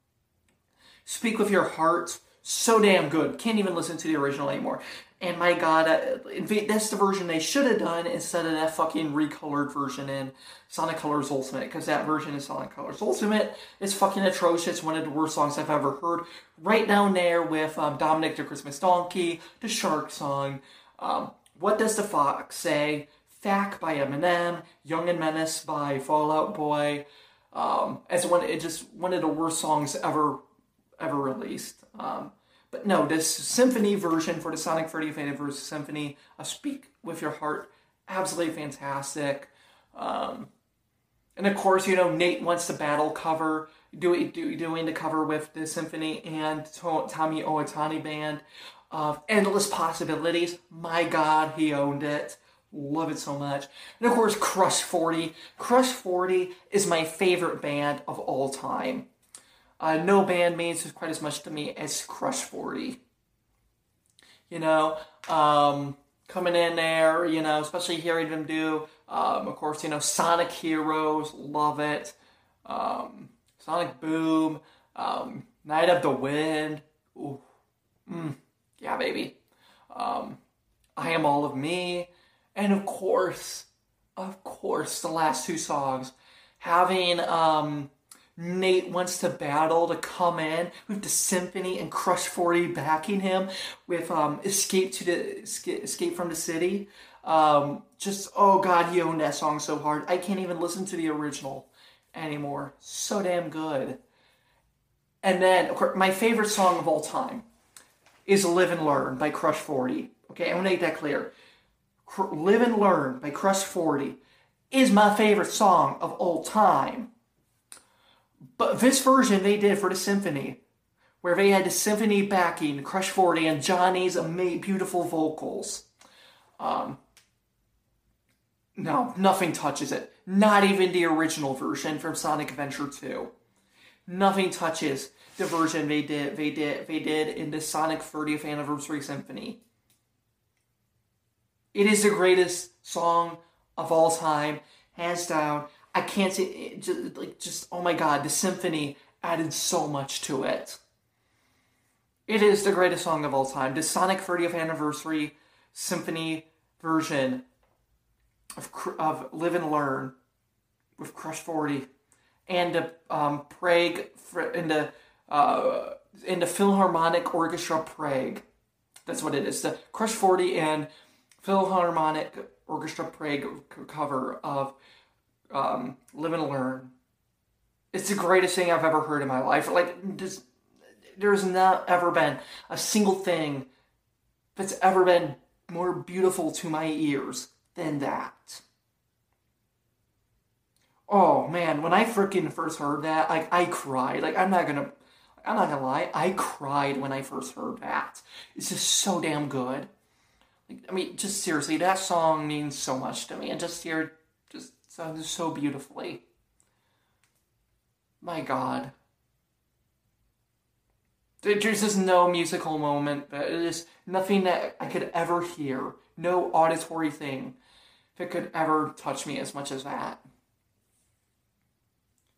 Speak with Your Heart. So damn good. Can't even listen to the original anymore. And my god, uh, that's the version they should have done instead of that fucking recolored version in Sonic Colors Ultimate. Because that version in Sonic Colors Ultimate is fucking atrocious. One of the worst songs I've ever heard. Right down there with um, Dominic the Christmas Donkey, the Shark song. Um, what does the fox say? Thack by Eminem, Young and Menace by Fall Out Boy. Um, as one, it just one of the worst songs ever, ever released. Um, but no, this symphony version for the Sonic 30th Anniversary Symphony, uh, Speak with Your Heart, absolutely fantastic. Um, and of course, you know, Nate wants the battle cover, do, do, doing the cover with the symphony and to- Tomoya Ohtani band of Endless Possibilities. My God, he owned it. Love it so much. And of course, Crush 40. Crush 40 is my favorite band of all time. Uh, no band means quite as much to me as Crush 40. You know, um, coming in there, you know, especially hearing them do, um, of course, you know, Sonic Heroes, love it. Um, Sonic Boom, um, Knight of the Wind, ooh, mm, yeah, baby. Um, I Am All of Me, and of course, of course, the last two songs having um, Nate wants to battle to come in with the symphony and Crush 40 backing him with um, Escape to the Escape from the City. Um, just oh god, he owned that song so hard. I can't even listen to the original anymore. So damn good. And then, of course, my favorite song of all time is "Live and Learn" by Crush 40. Okay, I want to make that clear. "Live and Learn" by Crush 40 is my favorite song of all time. But this version they did for the symphony, where they had the symphony backing, Crush 40, and Johnny's amazing, beautiful vocals. Um, no, nothing touches it. Not even the original version from Sonic Adventure 2. Nothing touches the version they did they did they did in the Sonic 30th Anniversary Symphony. It is the greatest song of all time, hands down. I can't say just, like just oh my god, the symphony added so much to it. It is the greatest song of all time. The Sonic 30th Anniversary Symphony version of, of Live and Learn with Crush 40 and the um, Prague in the uh, in the Philharmonic Orchestra Prague. That's what it is. The Crush 40 and Philharmonic Orchestra Prague cover of um, Live and Learn. It's the greatest thing I've ever heard in my life. Like, there's, not ever been a single thing that's ever been more beautiful to my ears than that. Oh man, when I freaking first heard that, like I cried. Like I'm not gonna, I'm not gonna lie, I cried when I first heard that. It's just so damn good. Like I mean, just seriously, that song means so much to me, and just hear, sounds so beautifully. My God. There's just no musical moment, there's nothing that I could ever hear, no auditory thing that could ever touch me as much as that.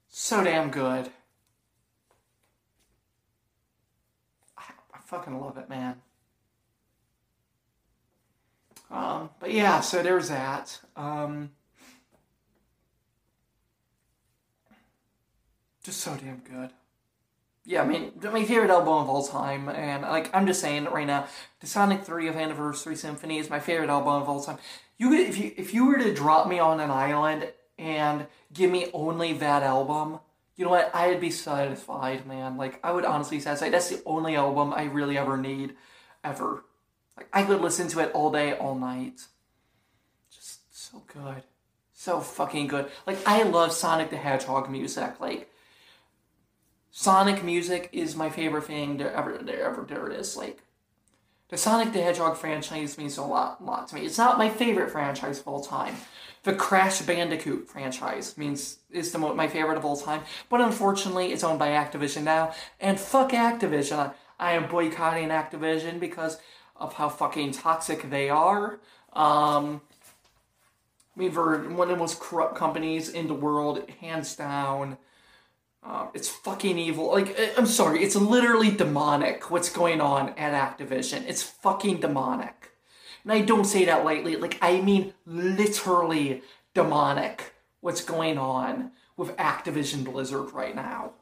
So damn good. I, I fucking love it, man. Um, but yeah, so there's that. Um, just so damn good yeah, I mean, my favorite album of all time, and like I'm just saying it right now, the Sonic Three of Anniversary Symphony is my favorite album of all time. You could, if you if you were to drop me on an island and give me only that album, you know what? I'd be satisfied, man. Like I would honestly say that's the only album I really ever need, ever. Like I could listen to it all day, all night. Just so good, so fucking good. Like I love Sonic the Hedgehog music, like Sonic music is my favorite thing there ever there ever there is. Like the Sonic the Hedgehog franchise means a lot lot to me. It's not my favorite franchise of all time. The Crash Bandicoot franchise means is the my favorite of all time, but unfortunately it's owned by Activision now. And fuck Activision. I, I am boycotting Activision because of how fucking toxic they are. Um, I mean, for one of the most corrupt companies in the world, hands down. Um, it's fucking evil. Like, eh, I'm sorry, it's literally demonic what's going on at Activision. It's fucking demonic. And I don't say that lightly. Like, I mean literally demonic what's going on with Activision Blizzard right now.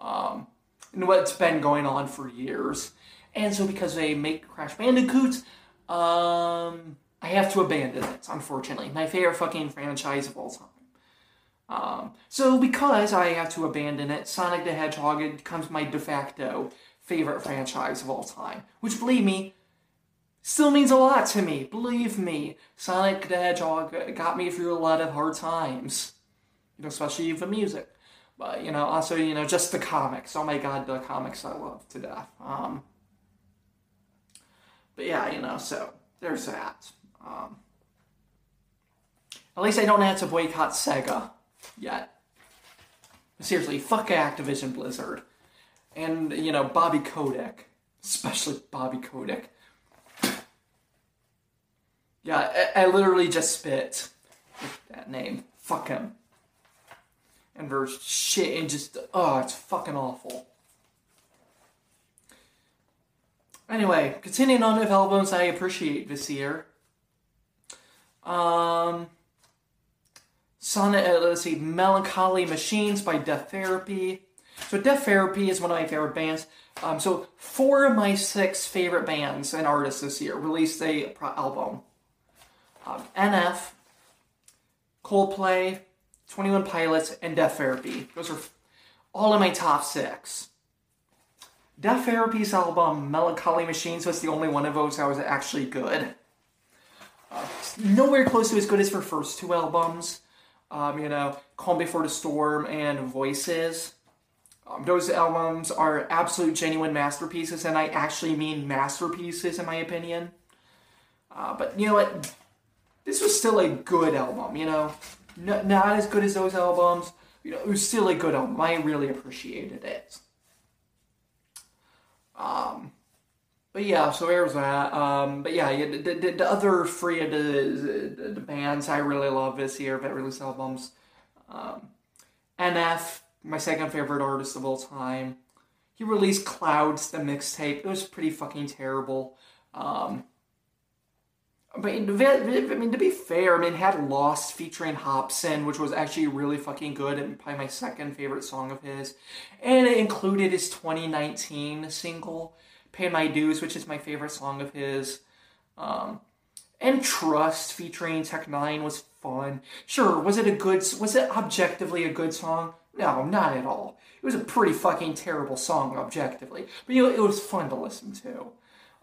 Um, and what's been going on for years. And so, because they make Crash Bandicoots, um, I have to abandon it, unfortunately. My favorite fucking franchise of all time. Um, so because I have to abandon it, Sonic the Hedgehog becomes my de facto favorite franchise of all time. Which, believe me, still means a lot to me. Believe me, Sonic the Hedgehog got me through a lot of hard times. You know, especially the music. But, you know, also, you know, just the comics. Oh my god, the comics I love to death. Um, but yeah, you know, so there's that. Um, at least I don't have to boycott Sega yet. Seriously, fuck Activision Blizzard. And, you know, Bobby Kotick. Especially Bobby Kotick. Yeah, I, I literally just spit that name. Fuck him. And there's shit and just, oh, it's fucking awful. Anyway, continuing on with albums I appreciate this year. Um, Son, uh, let's see, Melancholy Machines by Death Therapy. So Death Therapy is one of my favorite bands. Um, so four of my six favorite bands and artists this year released a pro- album. Um, NF, Coldplay, Twenty One Pilots, and Death Therapy. Those are all in my top six. Death Therapy's album Melancholy Machines was the only one of those that was actually good. Uh, nowhere close to as good as her first two albums. Um, you know, Calm Before the Storm and Voices. Um, those albums are absolute genuine masterpieces, and I actually mean masterpieces in my opinion. Uh, but you know what? This was still a good album, you know? N- not as good as those albums. You know, it was still a good album. I really appreciated it. Um, but yeah, so there's that. Um, but yeah, the, the, the other three of the, the, bands I really love this year that released albums. Um, NF, my second favorite artist of all time. He released Clouds, the mixtape. It was pretty fucking terrible. Um, but I mean, to be fair, I mean, had Lost featuring Hopsin, which was actually really fucking good and probably my second favorite song of his. And it included his 2019 single, Pay My Dues, which is my favorite song of his. Um, and Trust featuring Tech N9ne was fun. Sure, was it a good, was it objectively a good song? No, not at all. It was a pretty fucking terrible song objectively, but you know, it was fun to listen to.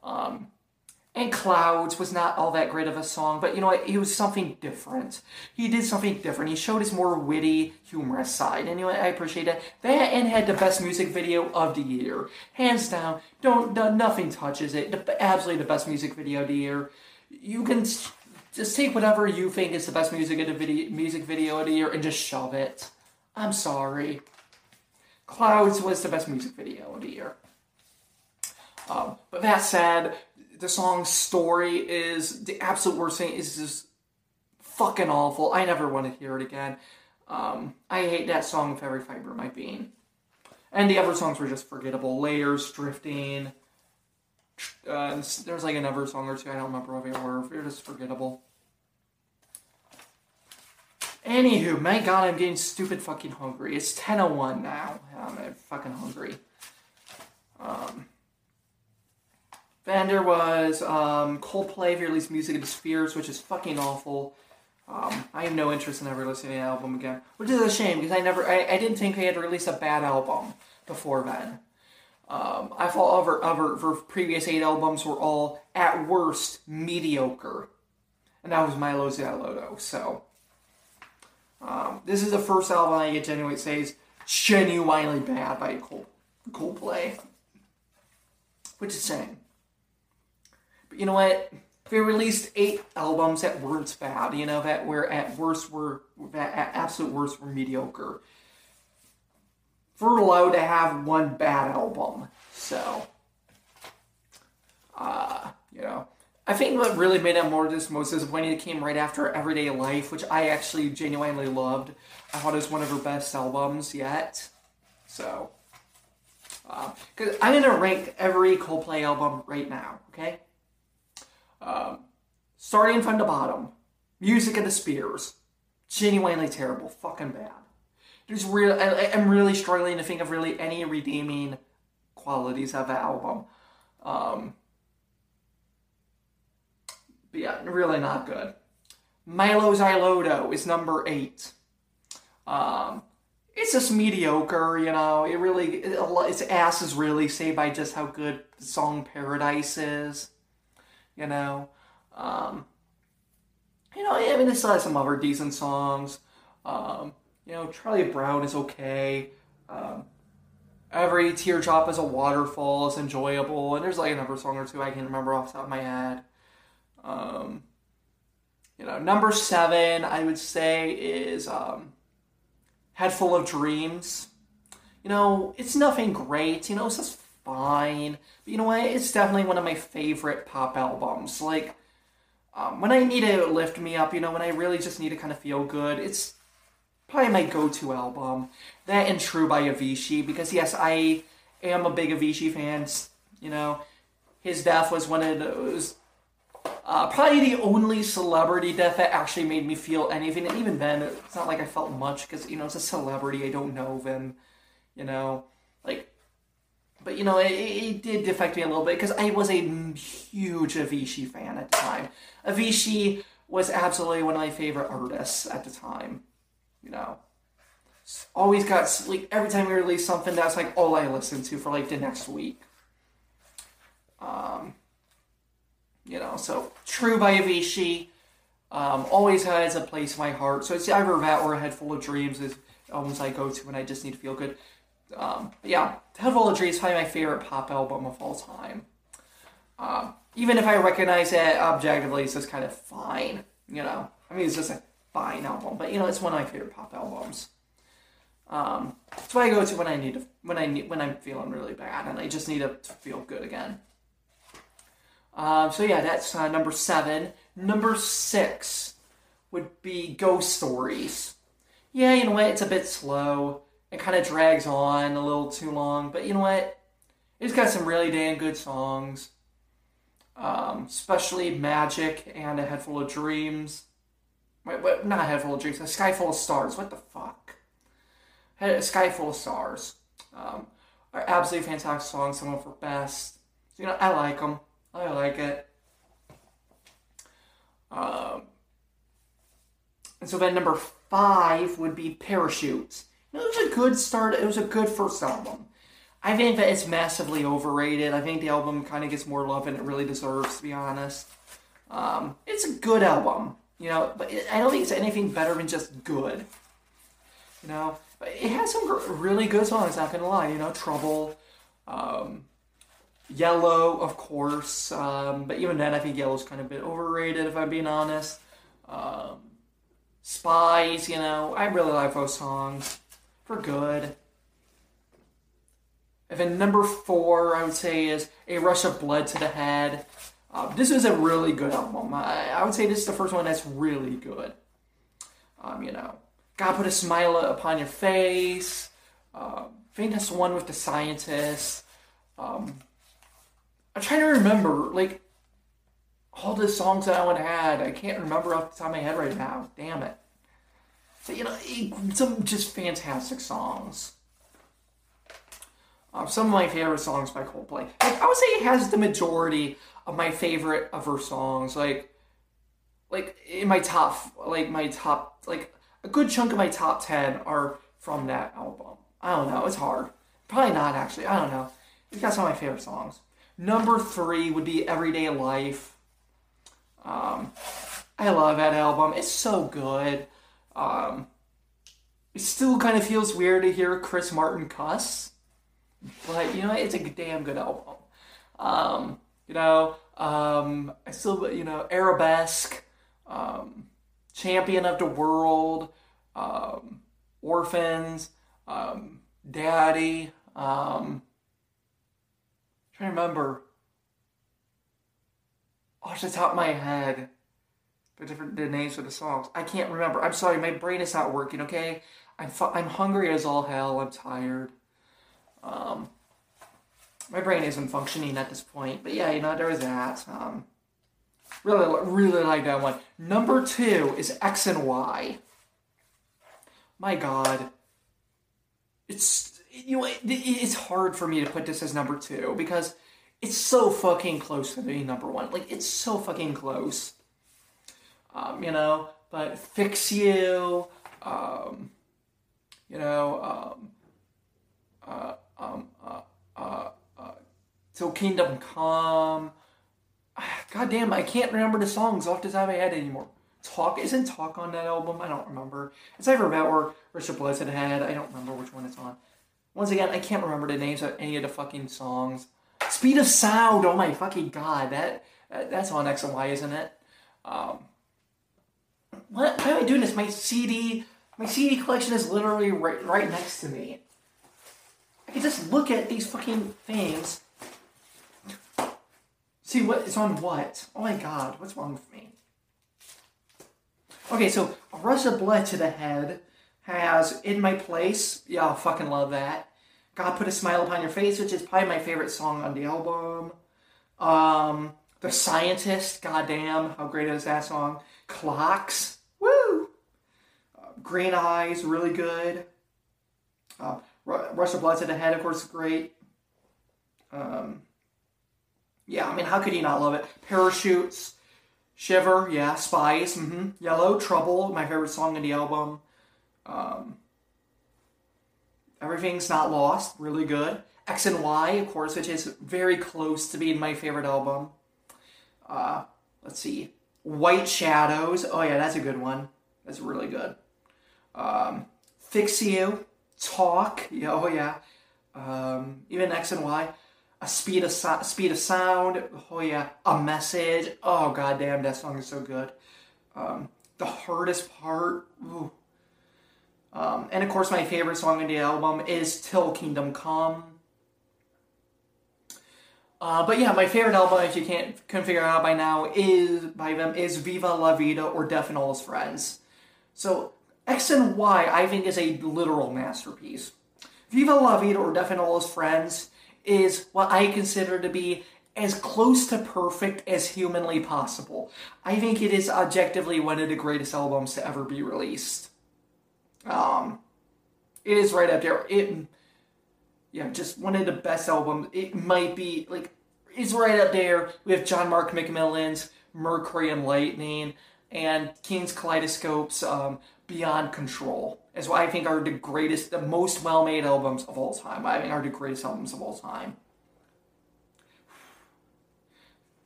Um, and Clouds was not all that great of a song, but you know what? It was something different. He did something different. He showed his more witty, humorous side, what? I appreciate it. That and had the best music video of the year, hands down. Don't nothing touches it. Absolutely the best music video of the year. You can just take whatever you think is the best music of the video, music video of the year and just shove it. I'm sorry. Clouds was the best music video of the year. Um, but that said, the song's story is the absolute worst thing. Is just fucking awful. I never want to hear it again. Um, I hate that song with every fiber of my being. And the other songs were just forgettable. Layers, drifting. Uh, there's like another song or two. I don't remember what they were. They're just forgettable. Anywho, my god, I'm getting stupid fucking hungry. It's 10.01 now. I'm fucking hungry. Um, there was um, Coldplay released Music of the Spheres, which is fucking awful. Um, I have no interest in ever listening to the album again, which is a shame because I never, I, I didn't think they had released a bad album before then. Um, I thought other, other, previous eight albums were all, at worst, mediocre. And that was Mylo Xyloto, so. Um, this is the first album I get genuinely say is genuinely bad by Cold, Coldplay. Which is saying. You know what? They released eight albums that weren't bad, you know, that were at worst were, that at absolute worst were mediocre. We're allowed to have one bad album, so. Uh, you know. I think what really made it more just most disappointing it came right after Everyday Life, which I actually genuinely loved. I thought it was one of her best albums yet. So, because uh, I'm gonna rank every Coldplay album right now. Okay, um, starting from the bottom, Music of the Spheres, genuinely terrible, fucking bad. There's real. I, I'm really struggling to think of really any redeeming qualities of that album. Um, but yeah, really not good. Mylo Xyloto is number eight. Um, it's just mediocre, you know. It really, it, its ass is really saved by just how good the song Paradise is, you know. Um, you know, I mean, it still has some other decent songs. Um, you know, Charlie Brown is okay. Um, every teardrop is a waterfall is enjoyable, and there's like another song or two I can't remember off the top of my head. Um, you know, number seven, I would say, is um, Head Full of Dreams. You know, it's nothing great. You know, it's just fine. But you know what? It's definitely one of my favorite pop albums. Like, um, when I need to lift me up, you know, when I really just need to kind of feel good, it's probably my go-to album. That and True by Avicii, because yes, I am a big Avicii fan. You know, his death was one of those Uh, probably the only celebrity death that actually made me feel anything, and even then, it's not like I felt much because you know it's a celebrity. I don't know them, you know, like. But you know, it, it did affect me a little bit because I was a huge Avicii fan at the time. Avicii was absolutely one of my favorite artists at the time. You know, always got like every time we released something, that's like all I listened to for like the next week. Um, you know, so True by Avicii um, always has a place in my heart. So it's either that or A Head Full of Dreams is albums I go to when I just need to feel good. Um, yeah, Head Full of Dreams is probably my favorite pop album of all time. Um, even if I recognize it objectively, it's just kind of fine. You know, I mean, it's just a fine album, but you know, it's one of my favorite pop albums. Um, that's what I go to when I need to, when I need, when I'm feeling really bad and I just need to feel good again. Um, so yeah, that's uh, number seven. Number six would be Ghost Stories. Yeah, you know what? It's a bit slow. It kind of drags on a little too long, but you know what? It's got some really damn good songs. Um, especially Magic and A Head Full of Dreams. Wait, wait, not A Head Full of Dreams, A Sky Full of Stars. What the fuck? A Sky Full of Stars. Um, are absolutely fantastic songs, some of her best. So, you know, I like them. I like it. Um, and so then number five would be Parachutes. It was a good start. It was a good first album. I think that it's massively overrated. I think the album kind of gets more love than it really deserves, to be honest. Um, it's a good album, you know, but it, I don't think it's anything better than just good. You know, it has some really good songs. Not gonna lie, you know, Trouble, um, Yellow, of course, um, but even then, I think Yellow's kind of a bit overrated, if I'm being honest. Um, Spies, you know, I really like those songs. For good. And then number four, I would say, is A Rush of Blood to the Head. Uh, this is a really good album. I, I, would say this is the first one that's really good. Um, you know, God put a smile upon your face. Um, that's the one with the scientist. Um, I'm trying to remember, like, all the songs that I had. I can't remember off the top of my head right now. Damn it. You know, some just fantastic songs. Um, some of my favorite songs by Coldplay. Like, I would say it has the majority of my favorite of her songs. Like, like in my top, like my top, like a good chunk of my top ten are from that album. I don't know. It's hard. Probably not actually. I don't know. It's got some of my favorite songs. Number three would be Everyday Life. Um, I love that album. It's so good. Um, it still kind of feels weird to hear Chris Martin cuss. But you know, it's a damn good album. Um, you know, um, I still, you know, Arabesque, um, Champion of the World, um, Orphans, um, Daddy. Um, trying to remember off the top of my head the different the names of the songs. I can't remember. I'm sorry, my brain is not working. Okay, I'm fu- I'm hungry as all hell. I'm tired. Um, my brain isn't functioning at this point. But yeah, you know, there was that. Um, really, really like that one. Number two is X and Y. My God, it's you know it, it's hard for me to put this as number two because it's so fucking close to being number one. Like it's so fucking close. Um, you know, but fix you. Um, you know, um, uh, um, uh, uh, uh, Till Kingdom Come. God damn, I can't remember the songs off the top of my head anymore. Talk isn't Talk on that album. I don't remember. It's either about or Richard Blessed had. I don't remember which one it's on. Once again, I can't remember the names of any of the fucking songs. Speed of Sound. Oh my fucking god, that, that that's on X and Y, isn't it? Um, what? Why am I doing this? My CD, my CD collection is literally right right next to me. I can just look at these fucking things. See what is on what? Oh my god, what's wrong with me? Okay, so a rush of blood to the head has In My Place. Y'all fucking love that. God Put a Smile Upon Your Face, which is probably my favorite song on the album. Um, The Scientist, goddamn, how great is that song? Clocks, woo! Uh, Green Eyes, really good. Uh, Rush of Blood to the Head, of course, great. Um, yeah, I mean, how could you not love it? Parachutes, Shiver, yeah, Spies, mm-hmm. Yellow, Trouble, my favorite song in the album. Um, Everything's Not Lost, really good. X and Y, of course, which is very close to being my favorite album. Uh, let's see. White Shadows, oh yeah, that's a good one. That's really good. Um, Fix You, Talk, yeah, oh yeah. Um, even X and Y a speed of so- speed of sound. Oh yeah, a message. Oh goddamn, that song is so good. Um, the hardest part. Um, and of course, my favorite song in the album is "Till Kingdom Come." Uh, but yeah, my favorite album, if you can't can figure out by now, is by them is "Viva La Vida" or "Death and All His Friends." So X and Y, I think, is a literal masterpiece. "Viva La Vida" or "Death and All His Friends" is what I consider to be as close to perfect as humanly possible. I think it is objectively one of the greatest albums to ever be released. Um, it is right up there. It, yeah, just one of the best albums. It might be like is right up there with John Mark McMillan's Mercury and Lightning and King's Kaleidoscope's um, Beyond Control is what I think are the greatest, the most well made albums of all time. I think are the greatest albums of all time.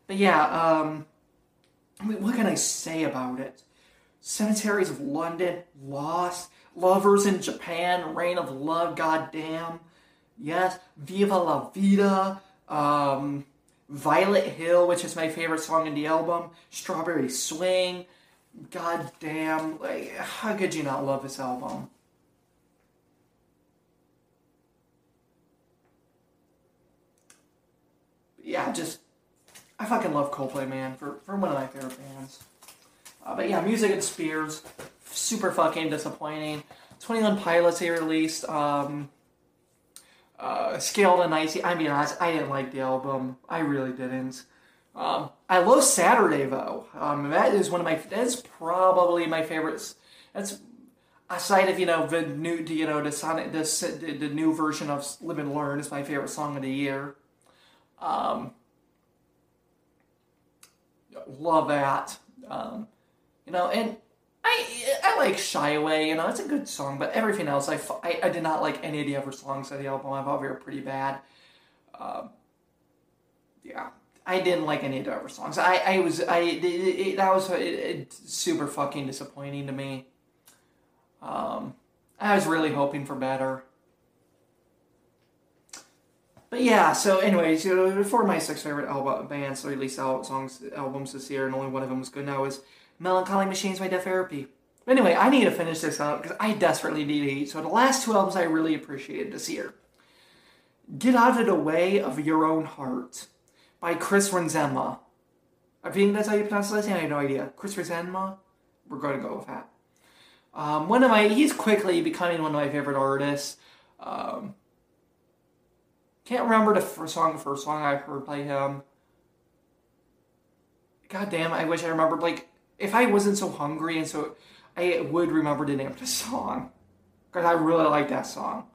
But yeah, um, I mean, what can I say about it? Cemeteries of London, Lost, Lovers in Japan, Reign of Love, Goddamn, yes, Viva La Vida, um, Violet Hill, which is my favorite song in the album, Strawberry Swing, God damn, like, how could you not love this album? Yeah, just, I fucking love Coldplay, man, for, for one of my favorite bands. Uh, but yeah, Music and Spheres, super fucking disappointing. 21 Pilots they released, um, uh, Scaled and Icy. I mean, honest, I didn't like the album. I really didn't. Um, I love Saturday though. Um, that is one of my. That's probably my favorites. That's aside of you know the new, you know the Sonic, the the new version of Live and Learn is my favorite song of the year. Um, love that. Um, you know, and I I like Shy Away. You know, it's a good song, but everything else, I, I, I did not like any of the other songs of the album. I thought they were pretty bad. Um, yeah, I didn't like any of the other songs. I, I was I it, it, that was it, super fucking disappointing to me. Um, I was really hoping for better. But yeah, so anyways, you know, four of my six favorite album bands so released out songs albums this year, and only one of them was good now is Melancholy Machines by Death Therapy. Anyway, I need to finish this out because I desperately need to eat. So the last two albums I really appreciated this year. Get Out of the Way of Your Own Heart by Chris Renzema. I think that's how you pronounce his name. I have no idea. Chris Renzema. We're going to go with that. Um, one of my, he's quickly becoming one of my favorite artists. Um, can't remember the first song, the first song I heard by him. God damn, I wish I remembered. Like, if I wasn't so hungry and so, I would remember the name of the song. Because I really like that song.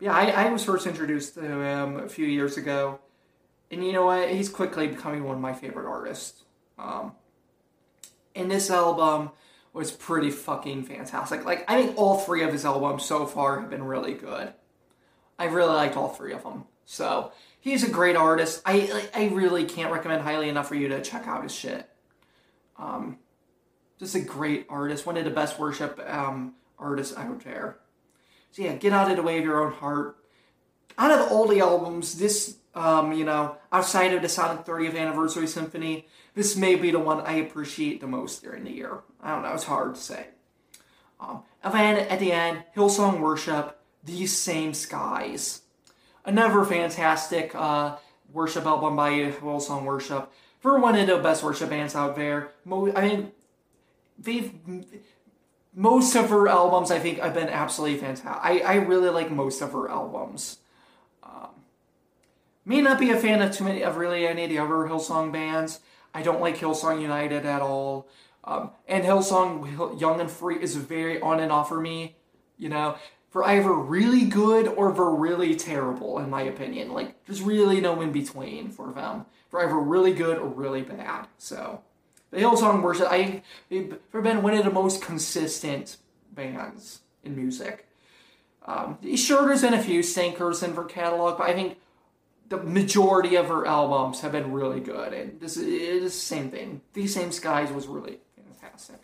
Yeah, I, I was first introduced to him a few years ago and you know what? He's quickly becoming one of my favorite artists. Um, and this album was pretty fucking fantastic. Like, I think all three of his albums so far have been really good. I really liked all three of them. So, he's a great artist. I I really can't recommend highly enough for you to check out his shit. Um, just a great artist, one of the best worship um, artists out there. So yeah, get out of the way of your own heart. Out of all the albums, this um, you know, outside of the Sonic 30th Anniversary Symphony, this may be the one I appreciate the most during the year. I don't know, it's hard to say. Um, and then at the end, Hillsong Worship, These Same Skies. Another fantastic uh, worship album by Hillsong Worship. For one of the best worship bands out there. I mean, they've most of her albums I think have been absolutely fantastic. I, I really like most of her albums. may not be a fan of too many of really any of the other Hillsong bands. I don't like Hillsong United at all. Um, and Hillsong Young and Free is very on and off for me. You know, for either really good or for really terrible, in my opinion. Like, there's really no in between for them. For either really good or really bad. So, the Hillsong Worship, I, they've been one of the most consistent bands in music. Um, sure, there's been a few sinkers in her catalog, but I think the majority of her albums have been really good. And this is the same thing. These Same Skies was really fantastic.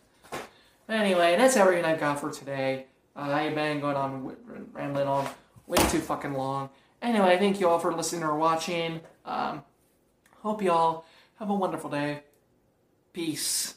Anyway, that's everything I've got for today. I've been going on, rambling on way too fucking long. Anyway, thank you all for listening or watching. Um, hope y'all have a wonderful day. Peace.